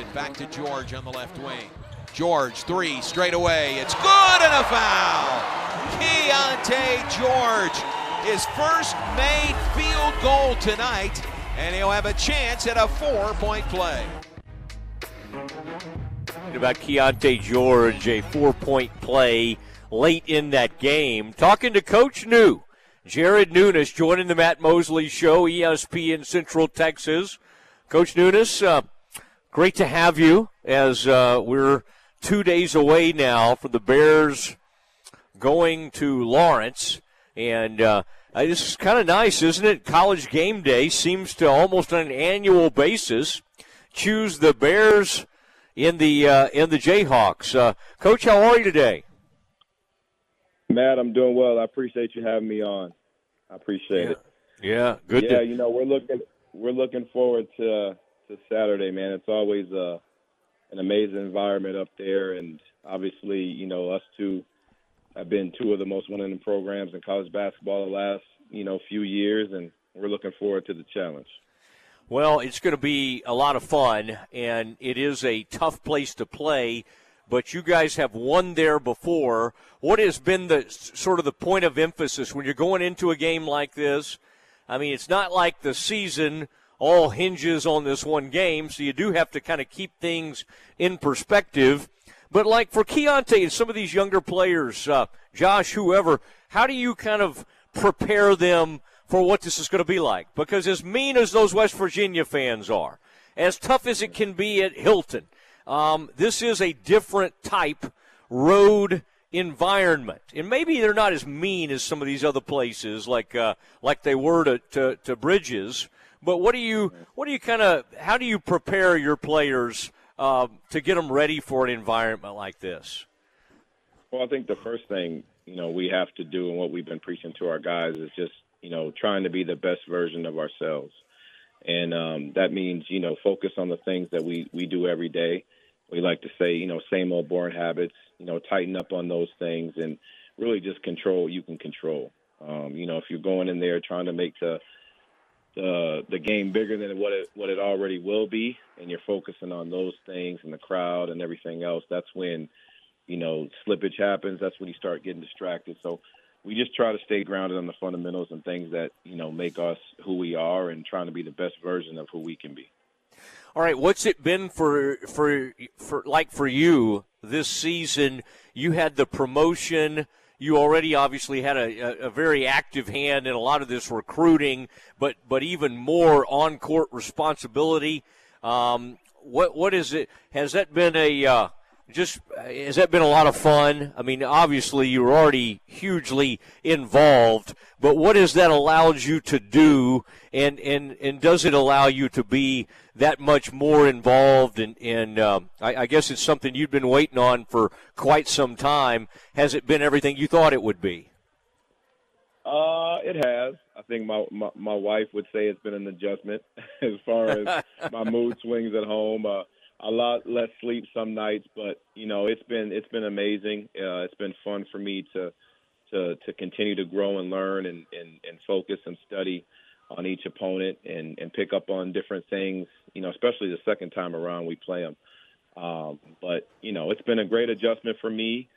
it back to George on the left wing. George, three, straight away. It's good and a foul. Keyonte George, his first made field goal tonight, and he'll have a chance at a four point play. About Keyonte George, a four point play late in that game. Talking to Coach New, Jared Nuness joining the Matt Mosley Show, ESPN Central Texas. Coach Nuness, uh, great to have you as uh, we're two days away now from the Bears going to Lawrence. And uh, this is kind of nice, isn't it? College game day seems to almost on an annual basis choose the Bears in the uh, in the Jayhawks. Uh, Coach, how are you today? Matt, I'm doing well. I appreciate you having me on. I appreciate yeah. it. Yeah, good. Yeah, to- you know we're looking we're looking forward to Saturday, man. It's always uh, an amazing environment up there, and obviously, you know, us two have been two of the most winning programs in college basketball the last you know few years, and we're looking forward to the challenge. Well, it's going to be a lot of fun, and it is a tough place to play. But you guys have won there before. What has been the sort of the point of emphasis when you're going into a game like this? I mean, it's not like the season all hinges on this one game, so you do have to kind of keep things in perspective. But like for Keyonte and some of these younger players, uh, Josh, whoever, how do you kind of prepare them for what this is going to be like? Because as mean as those West Virginia fans are, as tough as it can be at Hilton, um, this is a different type road environment, and maybe they're not as mean as some of these other places, like uh, like they were to, to, to Bridges. But what do you what do you kind of how do you prepare your players uh, to get them ready for an environment like this? Well, I think the first thing you know we have to do, and what we've been preaching to our guys, is just you know trying to be the best version of ourselves, and um, that means you know focus on the things that we we do every day. We like to say you know same old boring habits. You know, tighten up on those things, and really just control what you can control. Um, you know, if you're going in there trying to make the the the game bigger than what it what it already will be, and you're focusing on those things and the crowd and everything else, that's when you know slippage happens. That's when you start getting distracted. So we just try to stay grounded on the fundamentals and things that you know make us who we are, and trying to be the best version of who we can be. All right, what's it been for for for like for you this season? You had the promotion. You already obviously had a, a, very active hand in a lot of this recruiting, but but even more on court responsibility. Um, what what is it? Has that been a uh, just has that been a lot of fun? I mean, obviously you were already hugely involved, but what has that allowed you to do, and and and does it allow you to be that much more involved? And and uh, I, I guess it's something you've been waiting on for quite some time. Has it been everything you thought it would be? Uh, it has. I think my, my my wife would say it's been an adjustment as far as my mood swings at home. Uh, a lot less sleep some nights, but you know it's been it's been amazing. Uh, it's been fun for me to to to continue to grow and learn and and, and focus and study on each opponent and and pick up on different things. You know, especially the second time around we play them. Um, but you know, it's been a great adjustment for me.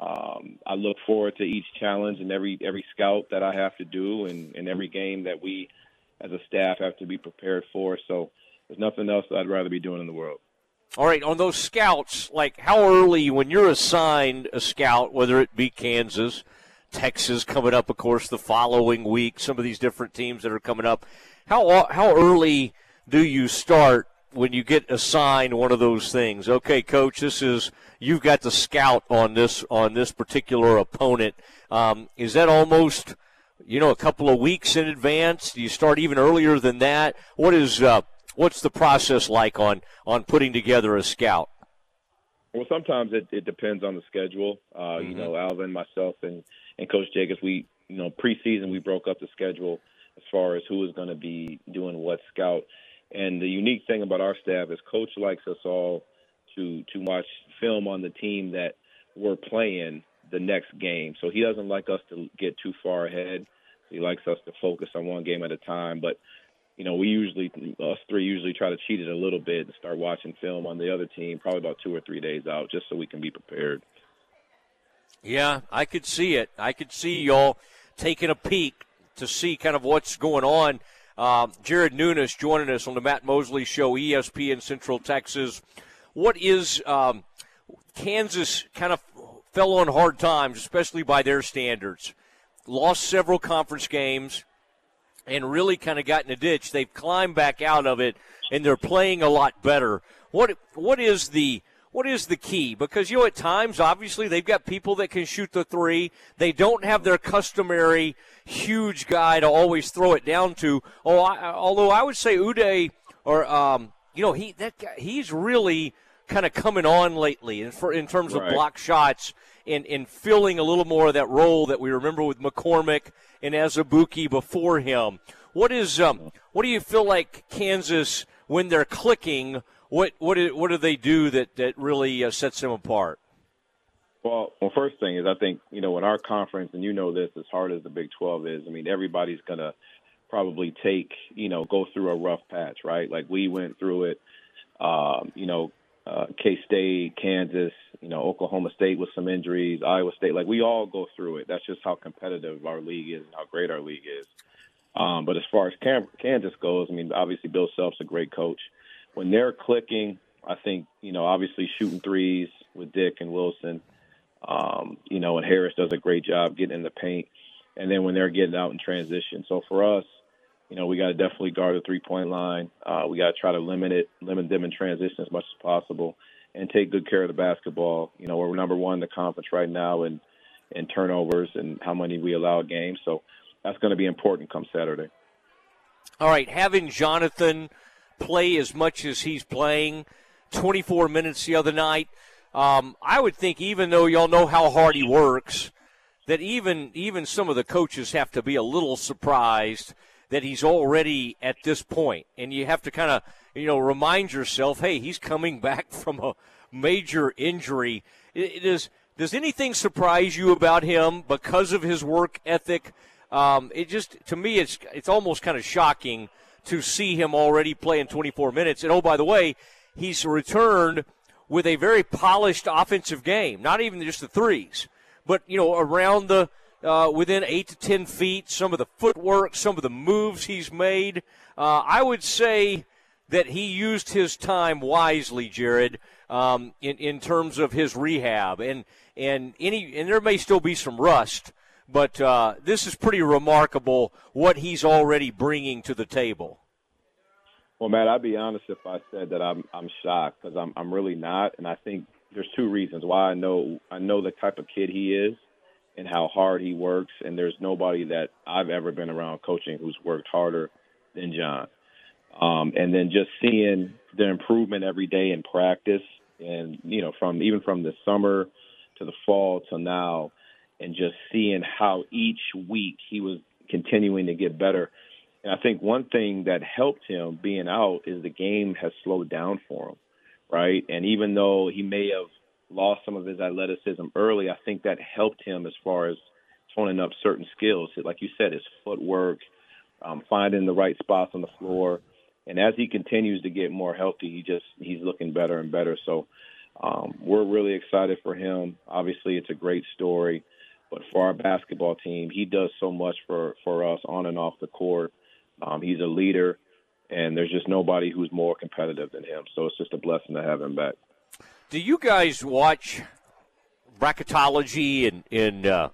Um, I look forward to each challenge and every every scout that I have to do, and, and every game that we, as a staff, have to be prepared for. So there's nothing else I'd rather be doing in the world. All right, on those scouts, like how early when you're assigned a scout, whether it be Kansas, Texas coming up, of course, the following week, some of these different teams that are coming up, how how early do you start when you get assigned one of those things? Okay, coach, this is you've got the scout on this on this particular opponent. Um, is that almost you know a couple of weeks in advance? Do you start even earlier than that? What is uh, what's the process like on on putting together a scout? Well, sometimes it, it depends on the schedule. Uh, mm-hmm. You know, Alvin, myself, and and Coach Jacobs, we you know preseason we broke up the schedule as far as who is going to be doing what scout. And the unique thing about our staff is Coach likes us all to to watch film on the team that we're playing the next game. So he doesn't like us to get too far ahead. He likes us to focus on one game at a time. But you know, we usually us three usually try to cheat it a little bit and start watching film on the other team probably about two or three days out, just so we can be prepared. Yeah, I could see it. I could see y'all taking a peek to see kind of what's going on. Uh, Jared Nuness joining us on the Matt Mosley Show, ESPN Central Texas. What is um, Kansas kind of fell on hard times, especially by their standards? Lost several conference games and really kind of got in a ditch. They've climbed back out of it, and they're playing a lot better. What what is the what is the key? Because you know, at times, obviously, they've got people that can shoot the three. They don't have their customary huge guy to always throw it down to. Oh, I, although I would say Udeh, or um, you know, he that guy, he's really kind of coming on lately, in, for, in terms of block shots and, and filling a little more of that role that we remember with McCormack and Azubuike before him. What is um, what do you feel like Kansas when they're clicking? What what do, what do they do that that really uh, sets them apart? Well, well, first thing is I think you know in our conference, and you know this as hard as the Big Twelve is. I mean, everybody's gonna probably take you know go through a rough patch, right? Like we went through it. Um, you know, uh, K State, Kansas, you know, Oklahoma State with some injuries, Iowa State. Like we all go through it. That's just how competitive our league is and how great our league is. Um, but as far as Cam- Kansas goes, I mean, obviously Bill Self's a great coach when they're clicking, I think you know obviously shooting threes with Dick and Wilson, um, you know, and Harris does a great job getting in the paint, and then when they're getting out in transition. So for us, you know, we got to definitely guard the three point line. Uh, we got to try to limit it, limit them in transition as much as possible, and take good care of the basketball. You know, we're number one in the conference right now in in turnovers and how many we allow a game. So that's going to be important come Saturday. All right, having Jonathan play as much as he's playing, 24 minutes the other night. Um, I would think, even though y'all know how hard he works, that even even some of the coaches have to be a little surprised that he's already at this point, and you have to kind of you know remind yourself, hey, he's coming back from a major injury. It, is. Does anything surprise you about him because of his work ethic? Um, it just to me, it's it's almost kind of shocking to see him already play in 24 minutes. And oh, by the way, he's returned with a very polished offensive game, not even just the threes, but, you know, around the, uh, within eight to 10 feet, some of the footwork, some of the moves he's made. Uh, I would say that he used his time wisely, Jared, um, in, in terms of his rehab. And, and any, and there may still be some rust, but uh, this is pretty remarkable what he's already bringing to the table. Well, Matt, I'd be honest if I said that I'm I'm shocked because I'm I'm really not, and I think there's two reasons why I know I know the type of kid he is and how hard he works, and there's nobody that I've ever been around coaching who's worked harder than John. Um, and then just seeing the improvement every day in practice, and you know, from even from the summer to the fall to now, and just seeing how each week he was continuing to get better. And I think one thing that helped him being out is the game has slowed down for him, right? And even though he may have lost some of his athleticism early, I think that helped him as far as toning up certain skills. Like you said, his footwork, um, finding the right spots on the floor. And as he continues to get more healthy, he just he's looking better and better. So um, we're really excited for him. Obviously, it's a great story. But for our basketball team, he does so much for, for us on and off the court. Um, he's a leader, and there's just nobody who's more competitive than him. So it's just a blessing to have him back. Do you guys watch bracketology and, and uh,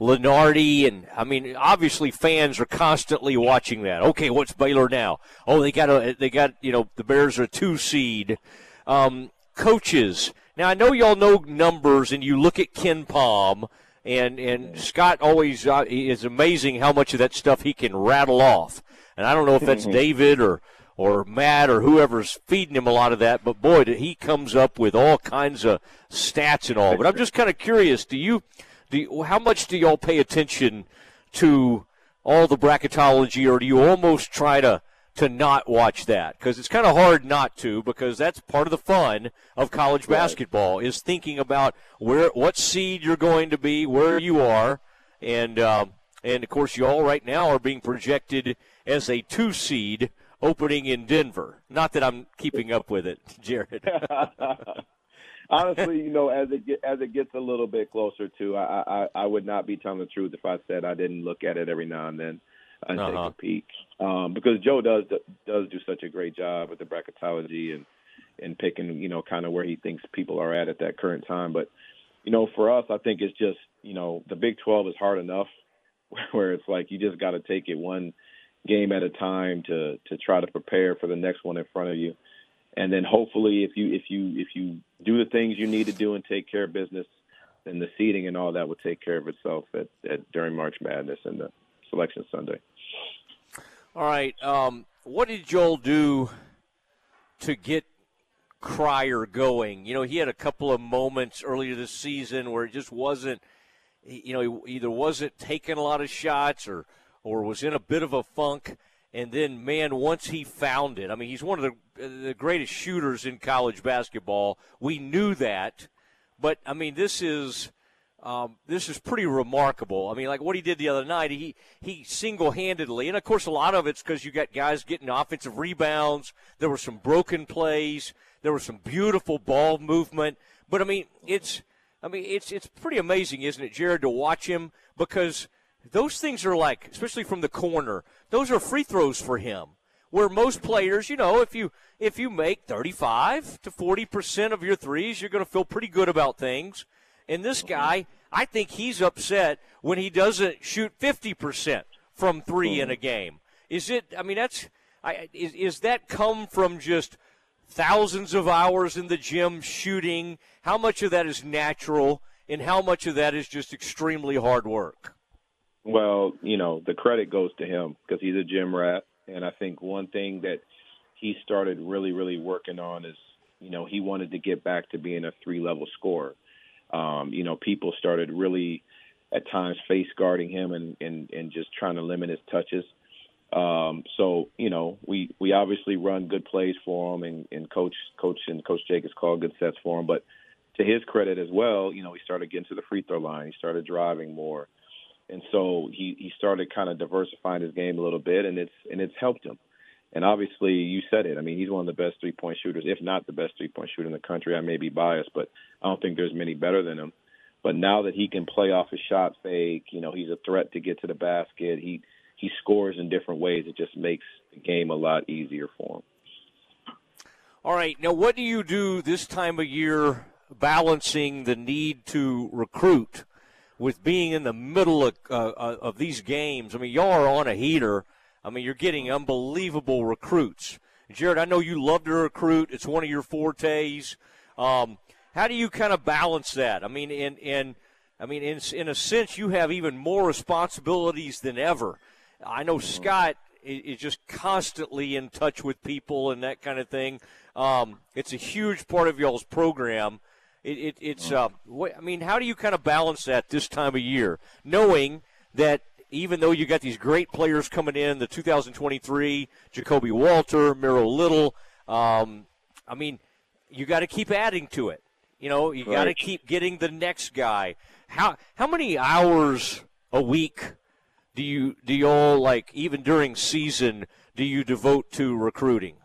Lunardi? And I mean, obviously, fans are constantly watching that. Okay, what's Baylor now? Oh, they got a, they got you know the Bears are a two seed. Um, coaches. Now I know y'all know numbers, and you look at KenPom and and Scott always uh, is amazing how much of that stuff he can rattle off. And I don't know if that's. David or or Matt or whoever's feeding him a lot of that, but boy, he comes up with all kinds of stats and all. But I'm just kind of curious. Do you do you, how much do y'all pay attention to all the bracketology, or do you almost try to to not watch that because it's kind of hard not to because that's part of the fun of college basketball is thinking about where what seed you're going to be, where you are, and um, and of course you all right now are being projected as a two seed opening in Denver. Not that I'm keeping up with it, Jared. Honestly, you know, as it get, as it gets a little bit closer to, I, I I would not be telling the truth if I said I didn't look at it every now and then and uh-huh. take a peek, um, because Joe does does do such a great job with the bracketology and and picking, you know, kind of where he thinks people are at at that current time. But you know, for us, I think it's just, you know, the Big 12 is hard enough where it's like you just got to take it one game at a time to to try to prepare for the next one in front of you. And then hopefully if you if you if you do the things you need to do and take care of business, then the seeding and all that will take care of itself at, at during March Madness and the selection Sunday. All right. Um, what did Joel do to get Cryer going? You know, he had a couple of moments earlier this season where it just wasn't, you know, he either wasn't taking a lot of shots or – or was in a bit of a funk. And then, man, once he found it, I mean, he's one of the, the greatest shooters in college basketball. We knew that. But, I mean, this is. Um, this is pretty remarkable. I mean, like what he did the other night, he he single-handedly, and of course, a lot of it's because you got guys getting offensive rebounds. There were some broken plays. There was some beautiful ball movement. But I mean, it's I mean, it's it's pretty amazing, isn't it, Jared, to watch him because those things are like, especially from the corner, those are free throws for him. Where most players, you know, if you if you make 35 to 40 percent of your threes, you're going to feel pretty good about things. And this mm-hmm. guy, I think he's upset when he doesn't shoot 50 percent from three in a mm-hmm. game. Is it? I mean, that's. I, is, is that come from just thousands of hours in the gym shooting? How much of that is natural, and how much of that is just extremely hard work? Well, you know, the credit goes to him because he's a gym rat, and I think one thing that he started really, really working on is, you know, he wanted to get back to being a three-level scorer. Um, you know, people started really at times face guarding him and, and and just trying to limit his touches. Um, so you know, we we obviously run good plays for him, and, and coach coach and coach Jacobs called good sets for him. But to his credit as well, you know, he started getting to the free throw line. He started driving more and so he he started kind of diversifying his game a little bit, and it's and it's helped him. And obviously, you said it. I mean, he's one of the best three point shooters, if not the best three point shooter in the country. I may be biased, but I don't think there's many better than him. But now that he can play off his shot fake, you know, he's a threat to get to the basket. He he scores in different ways. It just makes the game a lot easier for him. All right. Now, what do you do this time of year balancing the need to recruit with being in the middle of, uh, uh, of these games. I mean, y'all are on a heater. I mean, you're getting unbelievable recruits. Jared, I know you love to recruit. It's one of your fortes. Um, how do you kind of balance that? I mean, in in I mean, in in a sense, you have even more responsibilities than ever. I know Scott is just constantly in touch with people and that kind of thing. Um, it's a huge part of y'all's program. It, it, it's, uh, I mean, how do you kind of balance that this time of year, knowing that even though you got these great players coming in, the 2023 Ja'Kobe Walter, Miro Little, um, I mean, you got to keep adding to it. You know, you got to keep getting the next guy. How how many hours a week do you do you all like even during season do you devote to recruiting?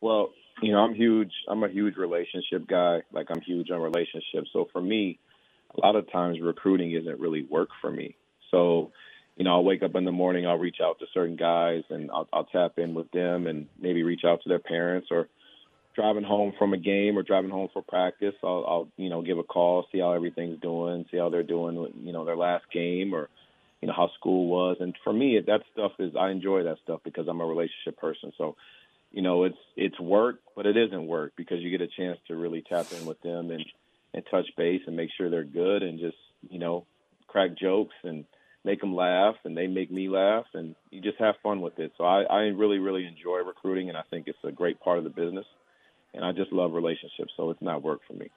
Well, you know, I'm huge. I'm a huge relationship guy. Like I'm huge on relationships. So for me, a lot of times recruiting isn't really work for me. So, you know, I'll wake up in the morning, I'll reach out to certain guys and I'll, I'll tap in with them and maybe reach out to their parents or driving home from a game or driving home for practice. I'll, I'll you know, give a call, see how everything's doing, see how they're doing, with, you know, their last game or, you know, how school was. And for me, that stuff is, I enjoy that stuff because I'm a relationship person. So, you know, it's it's work, but it isn't work because you get a chance to really tap in with them and and touch base and make sure they're good and just you know crack jokes and make them laugh and they make me laugh and you just have fun with it. So I, I really really enjoy recruiting and I think it's a great part of the business and I just love relationships. So it's not work for me.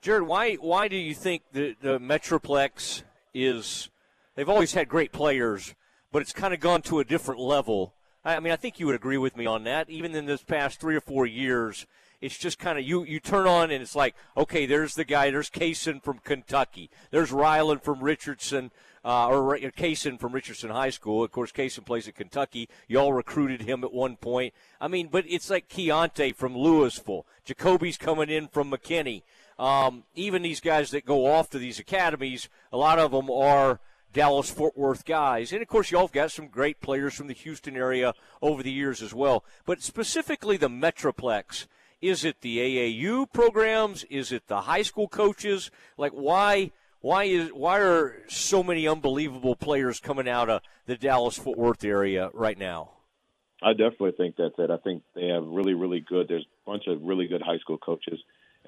Jared, why why do you think the the Metroplex is? They've always had great players, but it's kind of gone to a different level I mean, I think you would agree with me on that. Even in this past three or four years, it's just kind of you you turn on and it's like, okay, there's the guy. There's Cason from Kentucky. There's Ryland from Richardson. uh, or Cason from Richardson High School. Of course, Cason plays at Kentucky. Y'all recruited him at one point. I mean, but it's like Keyonte from Lewisville. Ja'Kobe's coming in from McKinney. Um, even these guys that go off to these academies, a lot of them are Dallas Fort Worth guys. And of course, y'all have got some great players from the Houston area over the years as well. But specifically the Metroplex, is it the AAU programs? Is it the high school coaches? Like, why? Why is why are so many unbelievable players coming out of the Dallas Fort Worth area right now? I definitely think that's it. I think they have really, really good. There's a bunch of really good high school coaches,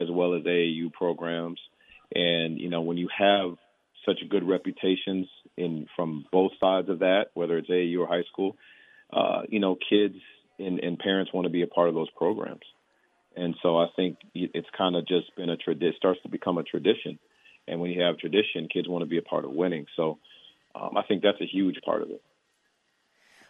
as well as AAU programs. And you know, when you have such good reputations in from both sides of that, whether it's AAU or high school, uh, you know, kids and, and parents want to be a part of those programs. And so I think it's kind of just been a tradition, starts to become a tradition and when you have tradition, kids want to be a part of winning. So um, I think that's a huge part of it.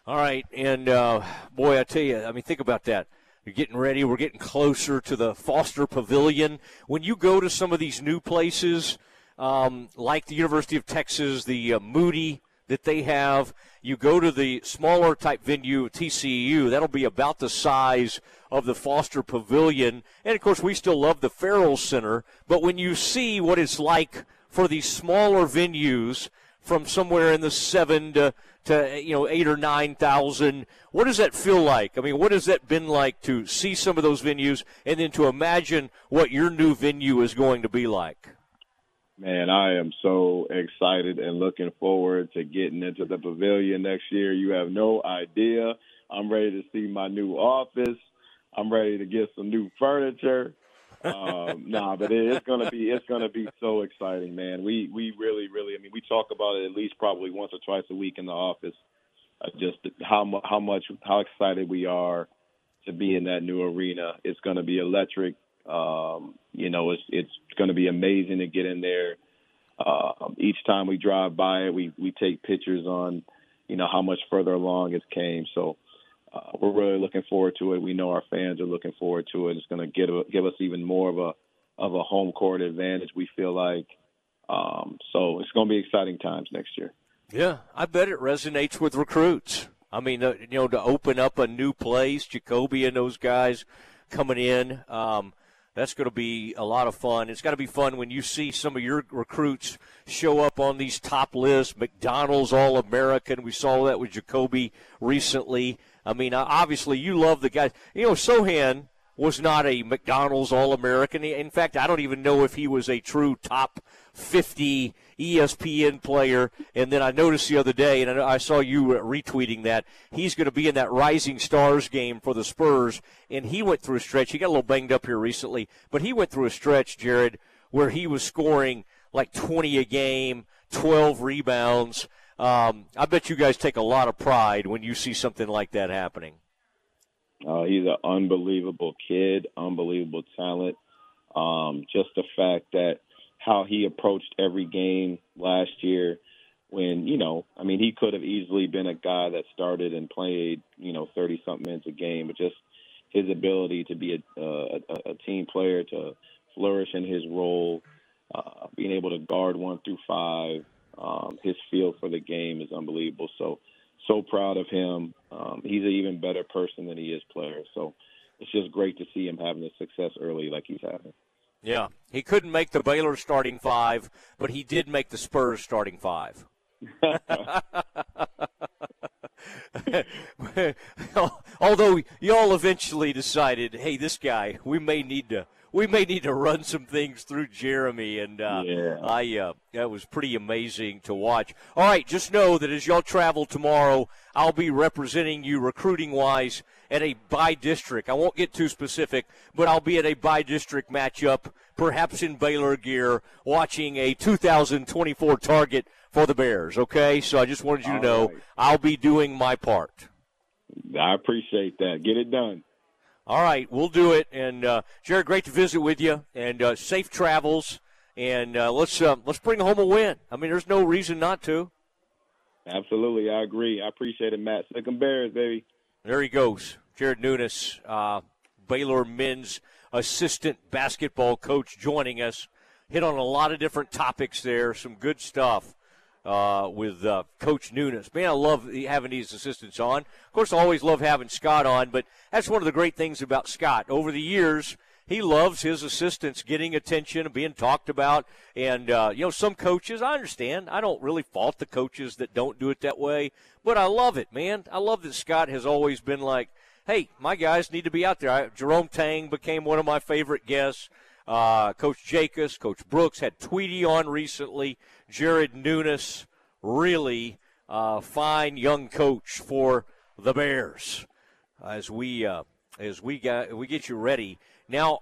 All right, and uh, boy, I tell you, I mean, think about that. You're getting ready. We're getting closer to the Foster Pavilion. When you go to some of these new places, um, like the University of Texas, the uh, Moody that they have, you go to the smaller type venue, TCU. That'll be about the size of the Foster Pavilion. And of course, we still love the Ferrell Center. But when you see what it's like for these smaller venues from somewhere in the seven to, to you know eight or nine thousand, what does that feel like? I mean, what has that been like to see some of those venues and then to imagine what your new venue is going to be like? Man, I am so excited and looking forward to getting into the pavilion next year. You have no idea. I'm ready to see my new office. I'm ready to get some new furniture. um, nah, but it, it's gonna be it's gonna be so exciting, man. We we really really I mean we talk about it at least probably once or twice a week in the office. Uh, just how how much how excited we are to be in that new arena. It's gonna be electric. Um, you know, it's it's gonna be amazing to get in there. Uh, each time we drive by it, we we take pictures on, you know, how much further along it's came. So uh, we're really looking forward to it. We know our fans are looking forward to it. It's going to give give us even more of a of a home court advantage. We feel like um, so it's going to be exciting times next year. Yeah, I bet it resonates with recruits. I mean, uh, you know, to open up a new place, Ja'Kobe and those guys coming in. Um, that's going to be a lot of fun. It's got to be fun when you see some of your recruits show up on these top lists. McDonald's All American. We saw that with Ja'Kobe recently. I mean, obviously, you love the guy. You know, Sochan was not a McDonald's All American. In fact, I don't even know if he was a true top 50 ESPN player. And then I noticed the other day, and I saw you retweeting that, he's going to be in that Rising Stars game for the Spurs. And he went through a stretch. He got a little banged up here recently, but he went through a stretch, Jared, where he was scoring like 20 a game, 12 rebounds. Um, I bet you guys take a lot of pride when you see something like that happening. Uh, he's an unbelievable kid, unbelievable talent. Um, just the fact that how he approached every game last year, when you know, I mean, he could have easily been a guy that started and played, you know, thirty something minutes a game, but just his ability to be a, a, a team player, to flourish in his role, uh, being able to guard one through five, um, his feel for the game is unbelievable. So, so proud of him. Um, he's an even better person than he is player. So, it's just great to see him having the success early like he's having. Yeah, he couldn't make the Baylor starting five, but he did make the Spurs starting five. Although y'all eventually decided, hey, this guy, we may need to we may need to run some things through Jeremy, and uh, yeah. I uh, that was pretty amazing to watch. All right, just know that as y'all travel tomorrow, I'll be representing you recruiting wise at a bi-district. I won't get too specific, but I'll be at a bi-district matchup, perhaps in Baylor gear, watching a 2024 target for the Bears. Okay, so I just wanted you to know right. I'll be doing my part. I appreciate that. Get it done. All right, we'll do it. And uh, Jared, great to visit with you, and uh, safe travels. And uh, let's uh, let's bring home a win. I mean, there's no reason not to. Absolutely, I agree. I appreciate it, Matt. Second Bears, baby. There he goes, Jared Nuness, uh, Baylor men's assistant basketball coach, joining us. Hit on a lot of different topics there. Some good stuff. Uh, with uh, Coach Nuness. Man, I love having these assistants on. Of course, I always love having Scott on, but that's one of the great things about Scott. Over the years, he loves his assistants getting attention and being talked about. And, uh, you know, some coaches, I understand. I don't really fault the coaches that don't do it that way, but I love it, man. I love that Scott has always been like, hey, my guys need to be out there. I, Jerome Tang became one of my favorite guests. Uh, Coach Jacobs, Coach Brooks had Tweety on recently. Jared Nuness, really uh, fine young coach for the Bears. As we uh, as we got we get you ready now,